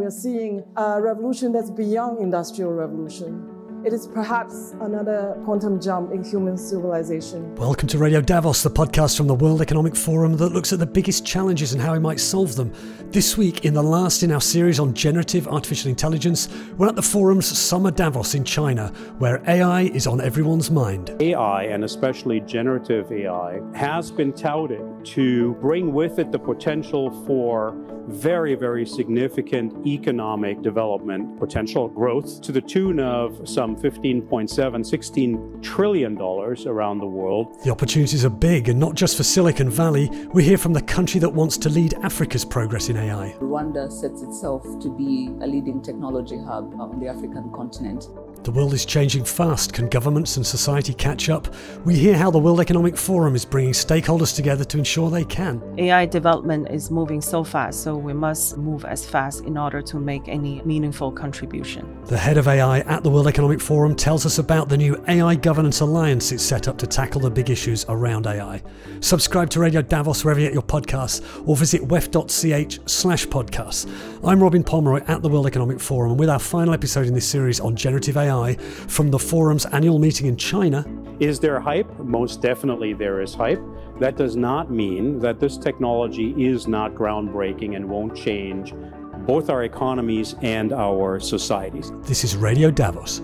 We are seeing a revolution that's beyond industrial revolution. It is perhaps another quantum jump in human civilization. Welcome to Radio Davos, the podcast from the World Economic Forum that looks at the biggest challenges and how we might solve them. This week, in the last in our series on generative artificial intelligence, we're at the forum's Summer Davos in China, where AI is on everyone's mind. AI, and especially generative AI, has been touted to bring with it the potential for very, very significant economic development potential growth to the tune of some 15.7, 16 trillion dollars around the world. The opportunities are big, and not just for Silicon Valley. We hear from the country that wants to lead Africa's progress in AI. Rwanda sets itself to be a leading technology hub on the African continent. The world is changing fast. Can governments and society catch up? We hear how the World Economic Forum is bringing stakeholders together to ensure they can. AI development is moving so fast, so we must move as fast in order to make any meaningful contribution. The head of AI at the World Economic Forum tells us about the new AI Governance Alliance it's set up to tackle the big issues around AI. Subscribe to Radio Davos wherever you get your podcasts or visit wef.ch slash podcasts. I'm Robin Pomeroy at the World Economic Forum, and with our final episode in this series on generative AI, from the forum's annual meeting in China. Is there hype? Most definitely there is hype. That does not mean that this technology is not groundbreaking and won't change both our economies and our societies. This is Radio Davos.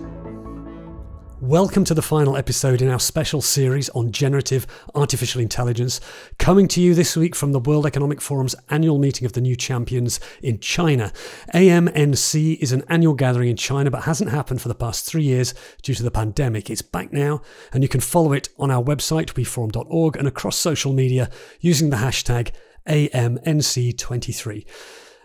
Welcome to the final episode in our special series on generative artificial intelligence, coming to you this week from the World Economic Forum's annual meeting of the new champions in China. AMNC is an annual gathering in China but hasn't happened for the past three years due to the pandemic. It's back now, and you can follow it on our website, weforum.org, and across social media using the hashtag AMNC23.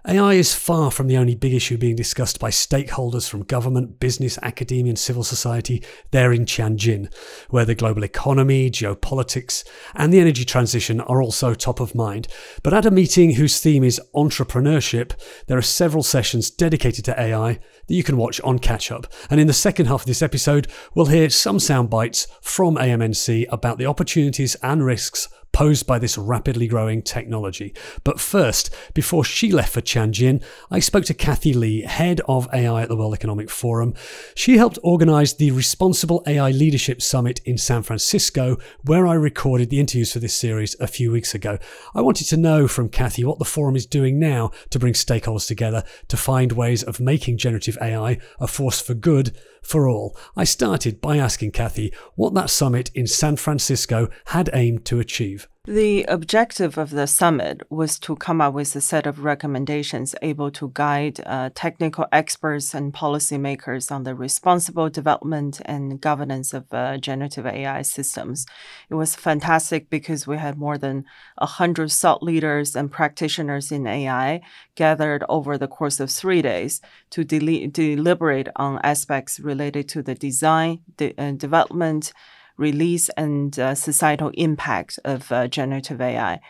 AI is far from the only big issue being discussed by stakeholders from government, business, academia, and civil society there in Tianjin, where the global economy, geopolitics, and the energy transition are also top of mind. But at a meeting whose theme is entrepreneurship, there are several sessions dedicated to AI that you can watch on Catch Up. And in the second half of this episode, we'll hear some sound bites from AMNC about the opportunities and risks posed by this rapidly growing technology. But first, before she left for Tianjin, I spoke to Cathy Li, head of AI at the World Economic Forum. She helped organize the Responsible AI Leadership Summit in San Francisco, where I recorded the interviews for this series a few weeks ago. I wanted to know from Kathy what the forum is doing now to bring stakeholders together to find ways of making generative AI a force for good for all. I started by asking Cathy what that summit in San Francisco had aimed to achieve. The objective of the summit was to come up with a set of recommendations able to guide uh, technical experts and policymakers on the responsible development and governance of uh, generative AI systems. It was fantastic because we had more than 100 thought leaders and practitioners in AI gathered over the course of three days to de- deliberate on aspects related to the design, de- uh, development, release and uh, societal impact of uh, generative AI.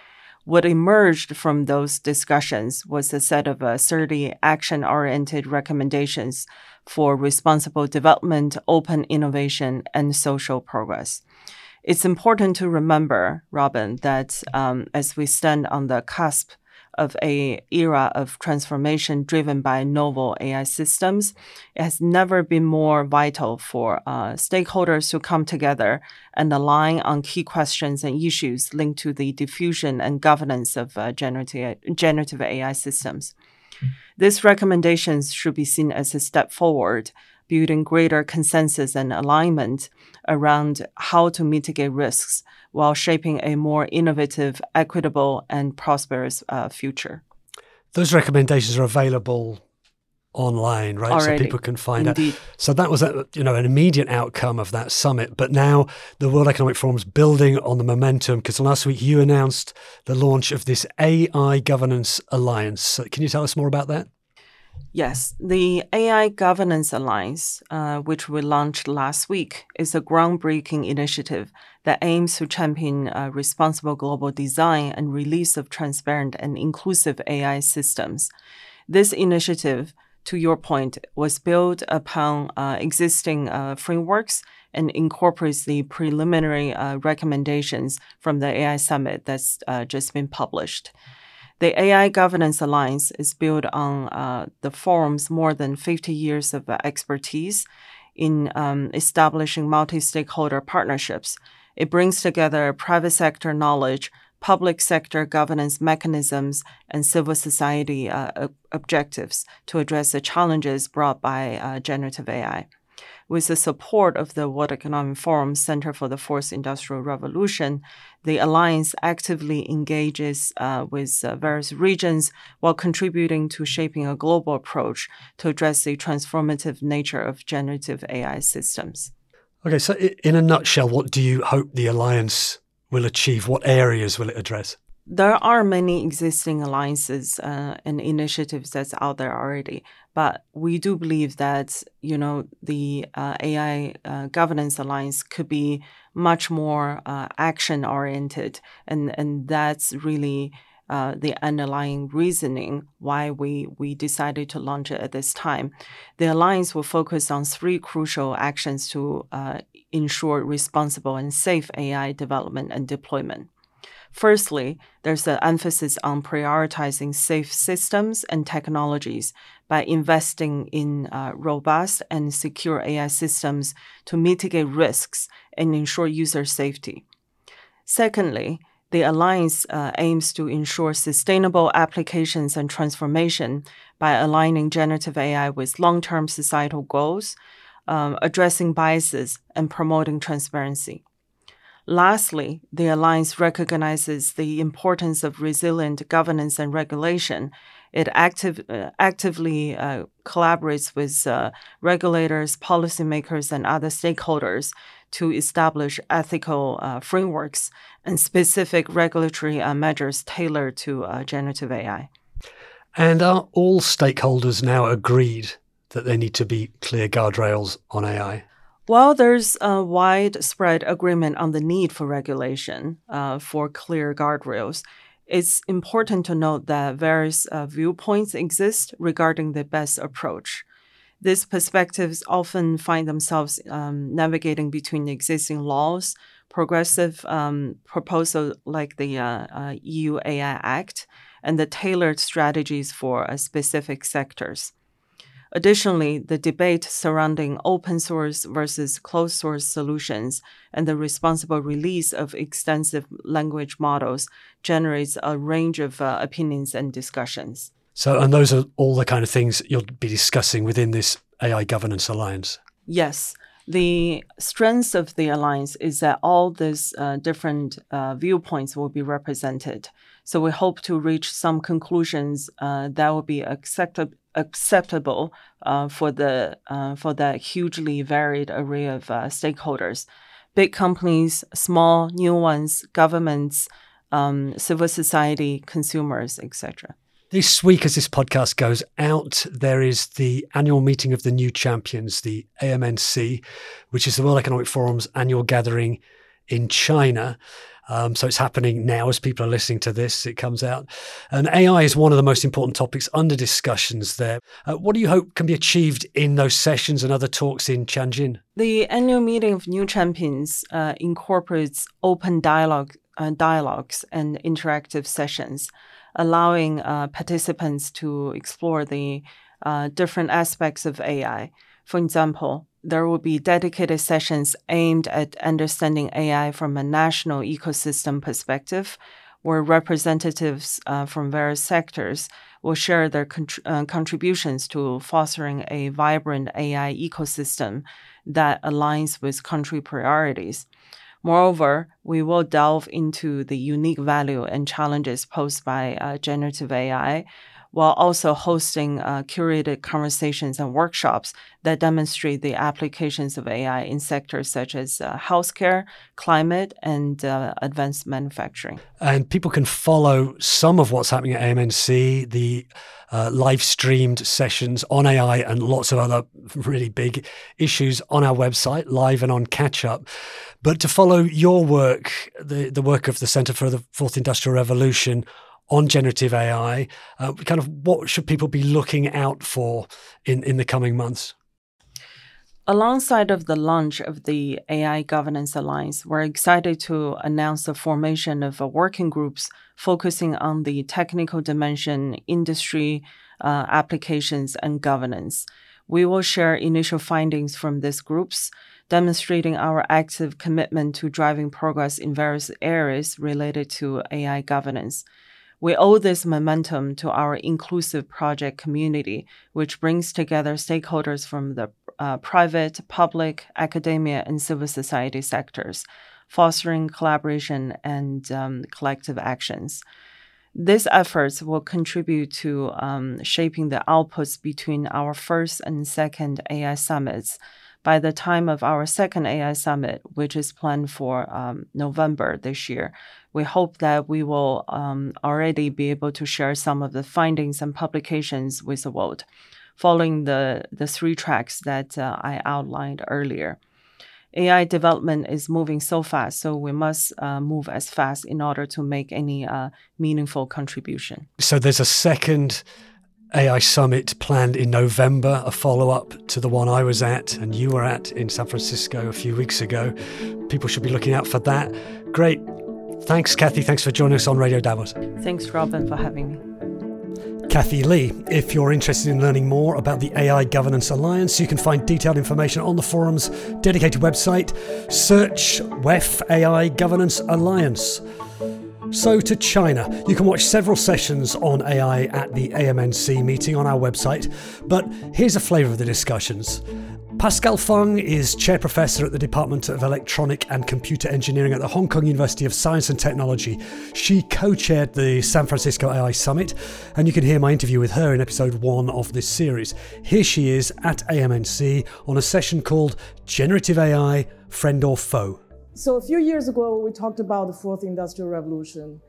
What emerged from those discussions was a set of uh, 30 action oriented recommendations for responsible development, open innovation, and social progress. It's important to remember, Robin, that um, as we stand on the cusp of a era of transformation driven by novel AI systems. It has never been more vital for uh, stakeholders to come together and align on key questions and issues linked to the diffusion and governance of uh, generative, generative AI systems. These recommendations should be seen as a step forward, building greater consensus and alignment around how to mitigate risks while shaping a more innovative, equitable, and prosperous uh, future. Those recommendations are available online, right? Already. So people can find Indeed. out. So that was a, you know an immediate outcome of that summit. But now the World Economic Forum is building on the momentum because last week you announced the launch of this AI Governance Alliance. Can you tell us more about that? Yes, the AI Governance Alliance, uh, which we launched last week, is a groundbreaking initiative that aims to champion uh, responsible global design and release of transparent and inclusive AI systems. This initiative, to your point, was built upon uh, existing uh, frameworks and incorporates the preliminary uh, recommendations from the AI Summit that's uh, just been published. The AI Governance Alliance is built on uh, the forum's more than 50 years of expertise in um, establishing multi stakeholder partnerships. It brings together private sector knowledge, public sector governance mechanisms, and civil society uh, objectives to address the challenges brought by uh, generative AI with the support of the World Economic Forum Center for the Fourth Industrial Revolution, the alliance actively engages uh, with uh, various regions while contributing to shaping a global approach to address the transformative nature of generative AI systems. Okay, so in a nutshell, what do you hope the alliance will achieve? What areas will it address? There are many existing alliances uh, and initiatives that's out there already, but we do believe that you know the uh, AI uh, governance alliance could be much more uh, action oriented, and and that's really. Uh, the underlying reasoning why we, we decided to launch it at this time. The alliance will focus on three crucial actions to uh, ensure responsible and safe AI development and deployment. Firstly, there's an emphasis on prioritizing safe systems and technologies by investing in uh, robust and secure AI systems to mitigate risks and ensure user safety. Secondly, the Alliance uh, aims to ensure sustainable applications and transformation by aligning generative AI with long term societal goals, um, addressing biases, and promoting transparency. Lastly, the Alliance recognizes the importance of resilient governance and regulation. It active, uh, actively uh, collaborates with uh, regulators, policymakers, and other stakeholders to establish ethical uh, frameworks and specific regulatory uh, measures tailored to uh, generative AI. And are all stakeholders now agreed that there need to be clear guardrails on AI? While there's a widespread agreement on the need for regulation uh, for clear guardrails, it's important to note that various uh, viewpoints exist regarding the best approach. These perspectives often find themselves um, navigating between existing laws, progressive um, proposals like the uh, uh EU AI Act, and the tailored strategies for uh, specific sectors. Additionally, the debate surrounding open source versus closed source solutions and the responsible release of extensive language models generates a range of uh, opinions and discussions. So, and those are all the kind of things you'll be discussing within this AI Governance Alliance? Yes. The strength of the alliance is that all these uh, different uh, viewpoints will be represented. So we hope to reach some conclusions uh, that will be acceptable acceptable uh, for the uh, for that hugely varied array of uh, stakeholders, big companies, small, new ones, governments, um, civil society, consumers, etc. This week, as this podcast goes out, there is the annual meeting of the new champions, the AMNC, which is the World Economic Forum's annual gathering in China. Um, so it's happening now as people are listening to this, it comes out. And AI is one of the most important topics under discussions there. Uh, what do you hope can be achieved in those sessions and other talks in Tianjin? The annual meeting of new champions uh, incorporates open dialogue, uh, dialogues and interactive sessions, allowing uh, participants to explore the uh, different aspects of AI. For example, there will be dedicated sessions aimed at understanding AI from a national ecosystem perspective, where representatives uh, from various sectors will share their uh, contributions to fostering a vibrant AI ecosystem that aligns with country priorities. Moreover, we will delve into the unique value and challenges posed by uh, generative AI while also hosting uh, curated conversations and workshops that demonstrate the applications of AI in sectors such as uh, healthcare, climate, and uh, advanced manufacturing. And people can follow some of what's happening at AMNC, the uh, live streamed sessions on AI and lots of other really big issues on our website, live and on catch up. But to follow your work, the, the work of the Center for the Fourth Industrial Revolution, on generative AI. Uh, kind of what should people be looking out for in, in the coming months? Alongside of the launch of the AI Governance Alliance, we're excited to announce the formation of working groups focusing on the technical dimension, industry uh, applications, and governance. We will share initial findings from these groups, demonstrating our active commitment to driving progress in various areas related to AI governance. We owe this momentum to our inclusive project community, which brings together stakeholders from the uh, private, public, academia, and civil society sectors, fostering collaboration and um, collective actions. These efforts will contribute to um, shaping the outputs between our first and second AI summits by the time of our second AI summit, which is planned for um, November this year, we hope that we will um, already be able to share some of the findings and publications with the world, following the, the three tracks that uh, I outlined earlier. AI development is moving so fast, so we must uh, move as fast in order to make any uh, meaningful contribution. So there's a second AI Summit planned in November, a follow up to the one I was at and you were at in San Francisco a few weeks ago. People should be looking out for that. Great. Thanks, Cathy. Thanks for joining us on Radio Davos. Thanks, Robin, for having me. Cathy Li. If you're interested in learning more about the AI Governance Alliance, you can find detailed information on the forum's dedicated website. Search WEF AI Governance Alliance. So to China. You can watch several sessions on AI at the AMNC meeting on our website, but here's a flavour of the discussions. Pascale Fung is Chair Professor at the Department of Electronic and Computer Engineering at the Hong Kong University of Science and Technology. She co chaired the San Francisco AI Summit, and you can hear my interview with her in episode one of this series. Here she is at AMNC on a session called Generative AI Friend or Foe. So a few years ago, we talked about the fourth industrial revolution,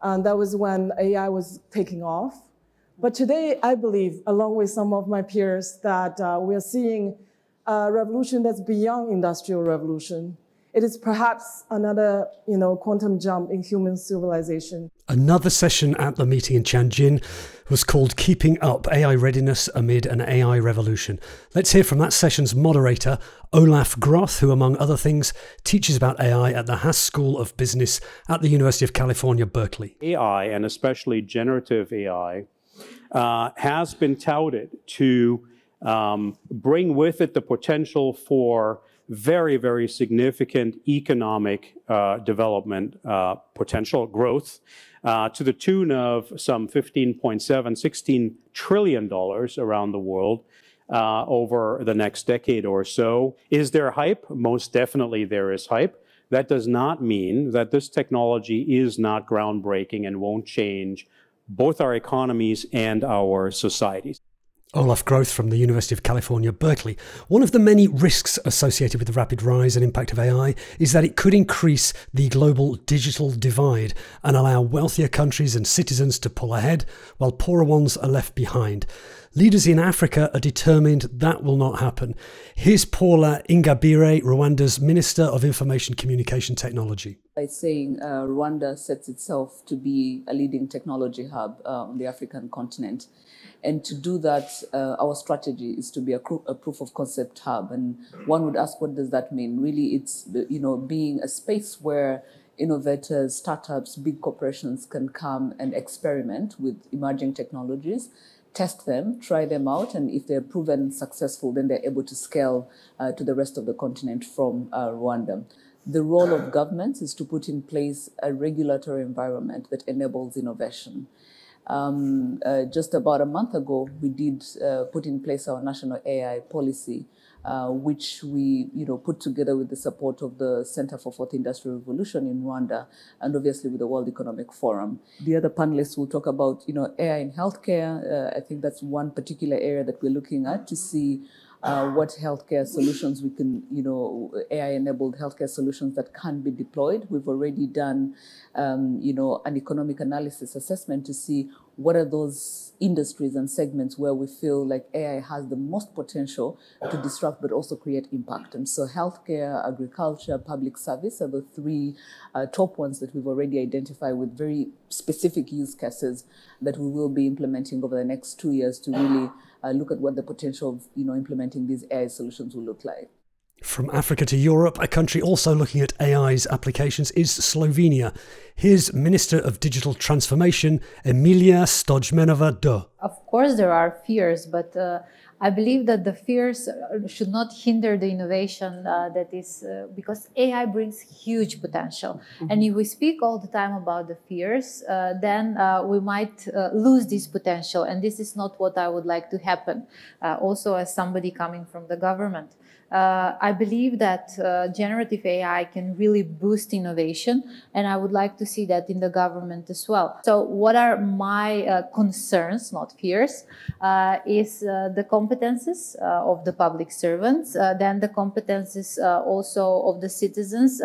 and that was when AI was taking off. But today, I believe, along with some of my peers, that uh, we are seeing a revolution that's beyond industrial revolution. It is perhaps another, you know, quantum jump in human civilization. Another session at the meeting in Tianjin was called Keeping Up AI Readiness Amid an AI Revolution. Let's hear from that session's moderator, Olaf Groth, who, among other things, teaches about AI at the Haas School of Business at the University of California, Berkeley. AI, and especially generative AI, uh, has been touted to um, bring with it the potential for very, very significant economic uh, development uh, potential growth uh, to the tune of some 15.7, 16 trillion dollars around the world. Uh, over the next decade or so. Is there hype? Most definitely there is hype. That does not mean that this technology is not groundbreaking and won't change both our economies and our societies. Olaf Groth from the University of California, Berkeley. One of the many risks associated with the rapid rise and impact of AI is that it could increase the global digital divide and allow wealthier countries and citizens to pull ahead while poorer ones are left behind. Leaders in Africa are determined that will not happen. Here's Paula Ingabire, Rwanda's Minister of Information Communication Technology. By saying uh, Rwanda sets itself to be a leading technology hub uh, on the African continent. And to do that, uh, our strategy is to be a, a, proof of concept hub. And one would ask, what does that mean? Really, it's you know being a space where innovators, startups, big corporations can come and experiment with emerging technologies, test them, try them out, and if they're proven successful, then they're able to scale uh, to the rest of the continent from uh, Rwanda. The role of governments is to put in place a regulatory environment that enables innovation. Um, uh, just about a month ago, we did uh, put in place our national AI policy, uh, which we, you know, put together with the support of the Center for Fourth Industrial Revolution in Rwanda, and obviously with the World Economic Forum. The other panelists will talk about, you know, AI in healthcare. Uh, I think that's one particular area that we're looking at to see uh, what healthcare solutions we can, you know, AI-enabled healthcare solutions that can be deployed. We've already done, um, you know, an economic analysis assessment to see what are those industries and segments where we feel like AI has the most potential to disrupt but also create impact. And so, healthcare, agriculture, public service are the three uh, top ones that we've already identified with very specific use cases that we will be implementing over the next two years to really uh, look at what the potential of you know implementing these AI solutions will look like. From Africa to Europe, a country also looking at AI's applications is Slovenia. Here's Minister of Digital Transformation, Emilija Stojmenova Duh. Of course, there are fears, but uh, I believe that the fears uh, should not hinder the innovation uh, that is, uh, because AI brings huge potential. Mm-hmm. And if we speak all the time about the fears, uh, then uh, we might lose this potential. And this is not what I would like to happen, also as somebody coming from the government uh, I believe that uh, generative AI can really boost innovation, and I would like to see that in the government as well. So, what are my uh, concerns, not fears, uh, is uh, the competences uh, of the public servants, then the competences also of the citizens.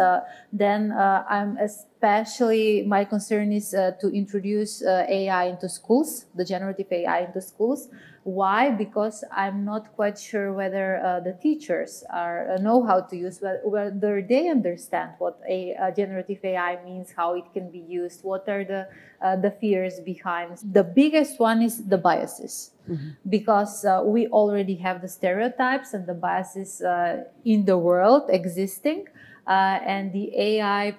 then I'm especially my concern is to introduce AI into schools, the generative AI into schools. Why? Because I'm not quite sure whether uh, the teachers are uh, know how to use whether they understand what a, a, generative AI means, how it can be used, what are the uh, the fears behind. The biggest one is the biases, mm-hmm. because uh, we already have the stereotypes and the biases uh, in the world existing, uh, and the AI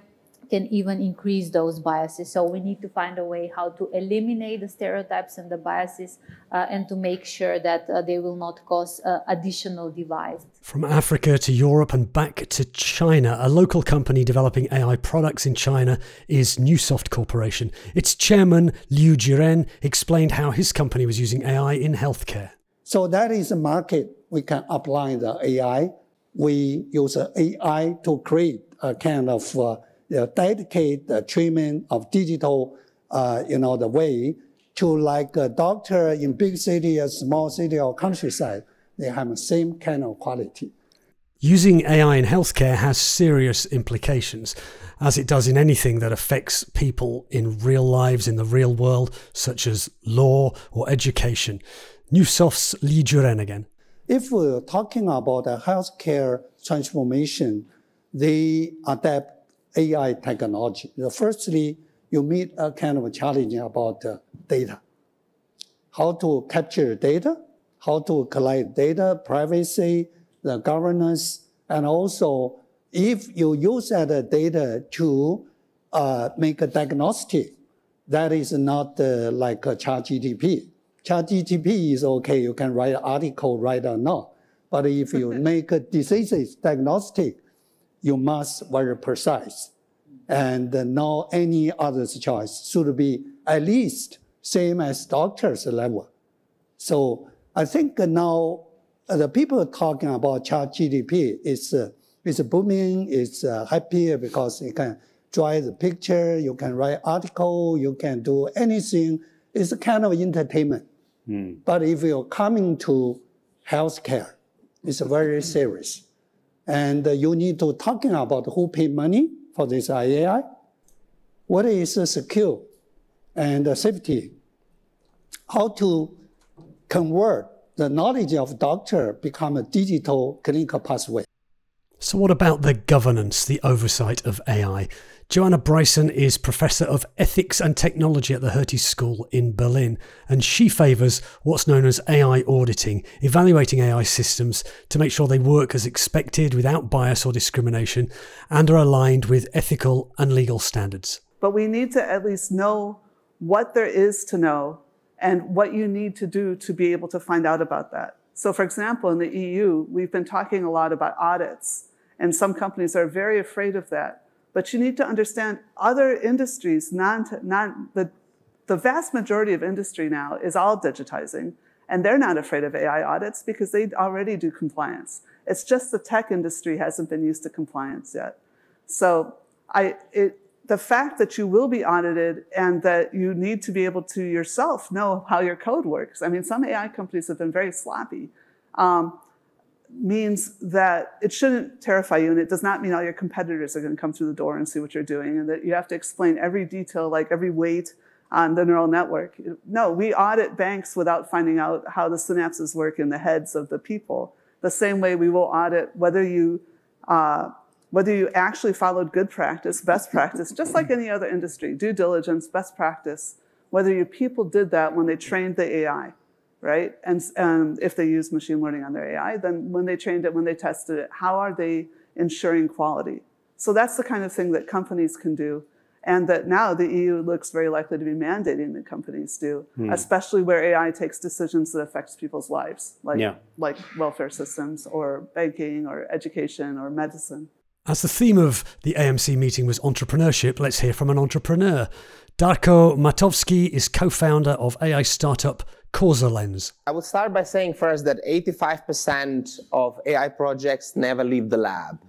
can even increase those biases. So we need to find a way how to eliminate the stereotypes and the biases uh, and to make sure that uh, they will not cause uh, additional divides. From Africa to Europe and back to China, a local company developing AI products in China is Neusoft Corporation. Its chairman, Liu Jiren, explained how his company was using AI in healthcare. So that is a market we can apply the AI. We use AI to create a kind of dedicate the treatment of digital, uh, you know, the way to like a doctor in big city, a small city or countryside. They have the same kind of quality. Using AI in healthcare has serious implications, as it does in anything that affects people in real lives in the real world, such as law or education. Neusoft's Liu Jiren again. If we're talking about a healthcare transformation, they adapt AI technology. Firstly, you meet a kind of a challenge about uh, data. How to capture data, how to collect data, privacy, the governance, and also if you use that data to uh, make a diagnostic, that is not uh, like a ChatGPT. ChatGPT is okay, you can write an article right or not. But if you make a disease diagnostic, you must very precise. And no any other choice should be at least same as doctor's level. So I think now the people talking about ChatGPT is, uh, is booming, is uh, happy because you can draw the picture, you can write article, you can do anything. It's a kind of entertainment. Mm. But if you're coming to healthcare, it's very serious. And you need to talking about who pay money for this AI. What is the secure and safety? How to convert the knowledge of doctor become a digital clinical pathway. So, what about the governance, the oversight of AI? Joanna Bryson is Professor of Ethics and Technology at the Hertie School in Berlin, and she favours what's known as AI auditing, evaluating AI systems to make sure they work as expected without bias or discrimination and are aligned with ethical and legal standards. But we need to at least know what there is to know and what you need to do to be able to find out about that. So, for example, in the EU, we've been talking a lot about audits and some companies are very afraid of that. But you need to understand other industries, non, non, the, the vast majority of industry now is all digitizing. And they're not afraid of AI audits because they already do compliance. It's just the tech industry hasn't been used to compliance yet. So I, it, the fact that you will be audited and that you need to be able to yourself know how your code works. I mean, some AI companies have been very sloppy. Um, means that it shouldn't terrify you and it does not mean all your competitors are going to come through the door and see what you're doing and that you have to explain every detail like every weight on the neural network. No, we audit banks without finding out how the synapses work in the heads of the people. The same way we will audit whether you uh, whether you actually followed good practice, best practice, just like any other industry, due diligence, best practice, whether your people did that when they trained the AI, right? And um, if they use machine learning on their AI, then when they trained it, when they tested it, how are they ensuring quality? So that's the kind of thing that companies can do and that now the EU looks very likely to be mandating that companies do, hmm. especially where AI takes decisions that affects people's lives, like yeah. like welfare systems or banking or education or medicine. As the theme of the AMC meeting was entrepreneurship, let's hear from an entrepreneur. Darko Matovski is co-founder of AI startup CausaLens. I would start by saying first that 85% of AI projects never leave the lab.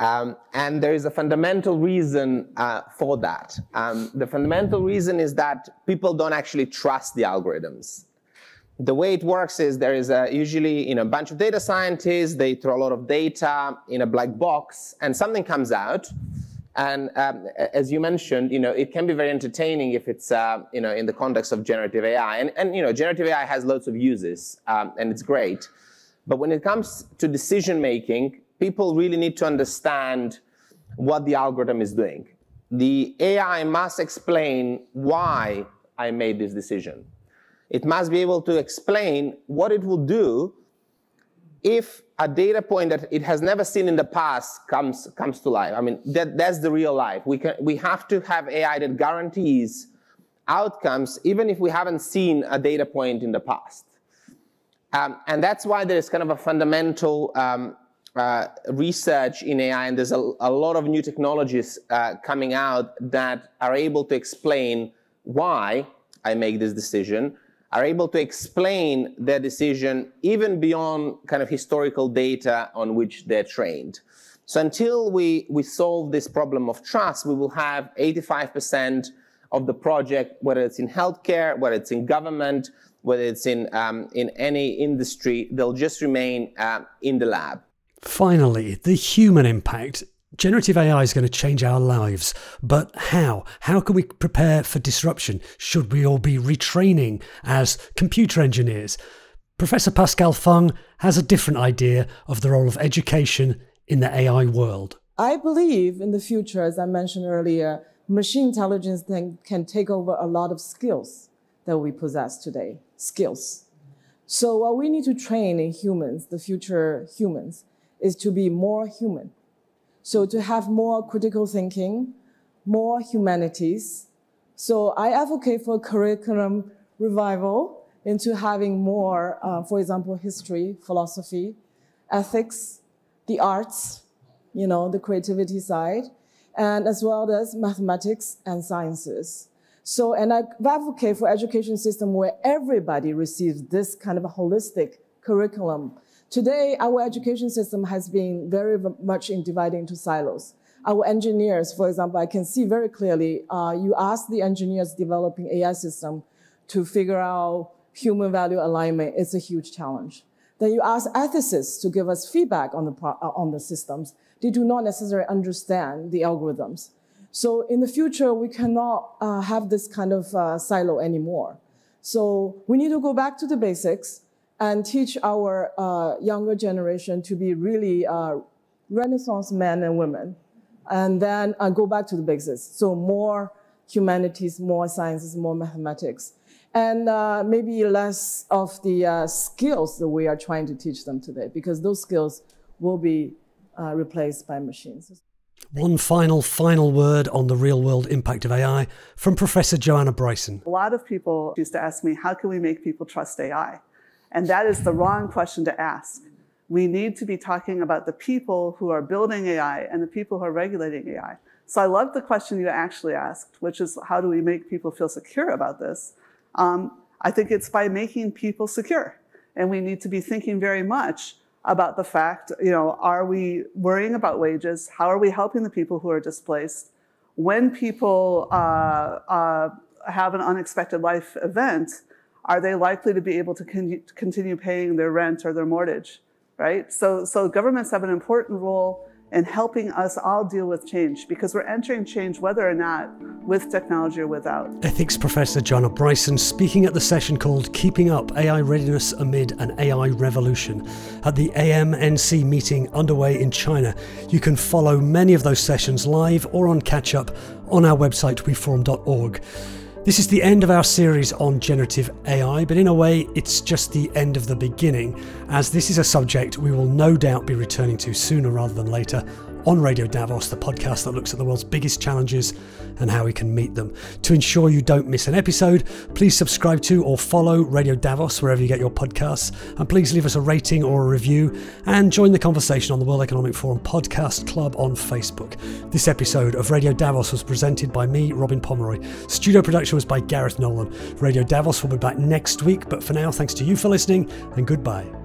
Um, and there is a fundamental reason uh, for that. Um, the fundamental reason is that people don't actually trust the algorithms. The way it works is there is a, usually you know, a bunch of data scientists, they throw a lot of data in a black box, and something comes out. And um, as you mentioned, you know, it can be very entertaining if it's uh, you know, in the context of generative AI. And, and you know, generative AI has lots of uses, um, and it's great. But when it comes to decision making, people really need to understand what the algorithm is doing. The AI must explain why I made this decision. It must be able to explain what it will do if a data point that it has never seen in the past comes, comes to life. I mean, that, that's the real life. We, can, we have to have AI that guarantees outcomes even if we haven't seen a data point in the past. Um, and that's why there's kind of a fundamental um, uh, research in AI, and there's a, a lot of new technologies uh, coming out that are able to explain why I make this decision, are able to explain their decision even beyond kind of historical data on which they're trained. So until we, we solve this problem of trust, we will have 85% of the project, whether it's in healthcare, whether it's in government, whether it's in, um, in any industry, they'll just remain uh, in the lab. Finally, the human impact. Generative AI is going to change our lives, but how? How can we prepare for disruption? Should we all be retraining as computer engineers? Professor Pascale Fung has a different idea of the role of education in the AI world. I believe in the future, as I mentioned earlier, machine intelligence can take over a lot of skills that we possess today. Skills. So, what we need to train in humans, the future humans, is to be more human. So to have more critical thinking, more humanities. So I advocate for curriculum revival into having more, uh, for example, history, philosophy, ethics, the arts, you know, the creativity side, and as well as mathematics and sciences. So, and I advocate for education system where everybody receives this kind of a holistic curriculum Today, our education system has been very much in divided into silos. Our engineers, for example, I can see very clearly, uh, you ask the engineers developing AI system to figure out human value alignment, it's a huge challenge. Then you ask ethicists to give us feedback on the, uh, on the systems. They do not necessarily understand the algorithms. So in the future, we cannot uh, have this kind of uh, silo anymore. So we need to go back to the basics and teach our uh, younger generation to be really uh, Renaissance men and women, and then uh, go back to the basics. So more humanities, more sciences, more mathematics, and uh, maybe less of the uh, skills that we are trying to teach them today, because those skills will be uh, replaced by machines. One final, final word on the real world impact of AI from Professor Joanna Bryson. A lot of people used to ask me, how can we make people trust AI? And that is the wrong question to ask. We need to be talking about the people who are building AI and the people who are regulating AI. So I love the question you actually asked, which is how do we make people feel secure about this? Um, I think it's by making people secure. And we need to be thinking very much about the fact, you know, are we worrying about wages? How are we helping the people who are displaced? When people uh, uh, have an unexpected life event, are they likely to be able to con continue paying their rent or their mortgage, right? So, so governments have an important role in helping us all deal with change because we're entering change whether or not with technology or without. Ethics professor Joanna Bryson speaking at the session called Keeping Up AI Readiness Amid an AI Revolution at the AMNC meeting underway in China. You can follow many of those sessions live or on catch up on our website weforum.org. This is the end of our series on generative AI, but in a way, it's just the end of the beginning, as this is a subject we will no doubt be returning to sooner rather than later on Radio Davos, the podcast that looks at the world's biggest challenges and how we can meet them. To ensure you don't miss an episode, please subscribe to or follow Radio Davos wherever you get your podcasts, and please leave us a rating or a review and join the conversation on the World Economic Forum Podcast Club on Facebook. This episode of Radio Davos was presented by me, Robin Pomeroy. Studio production was by Gareth Nolan. Radio Davos will be back next week, but for now, thanks to you for listening and goodbye.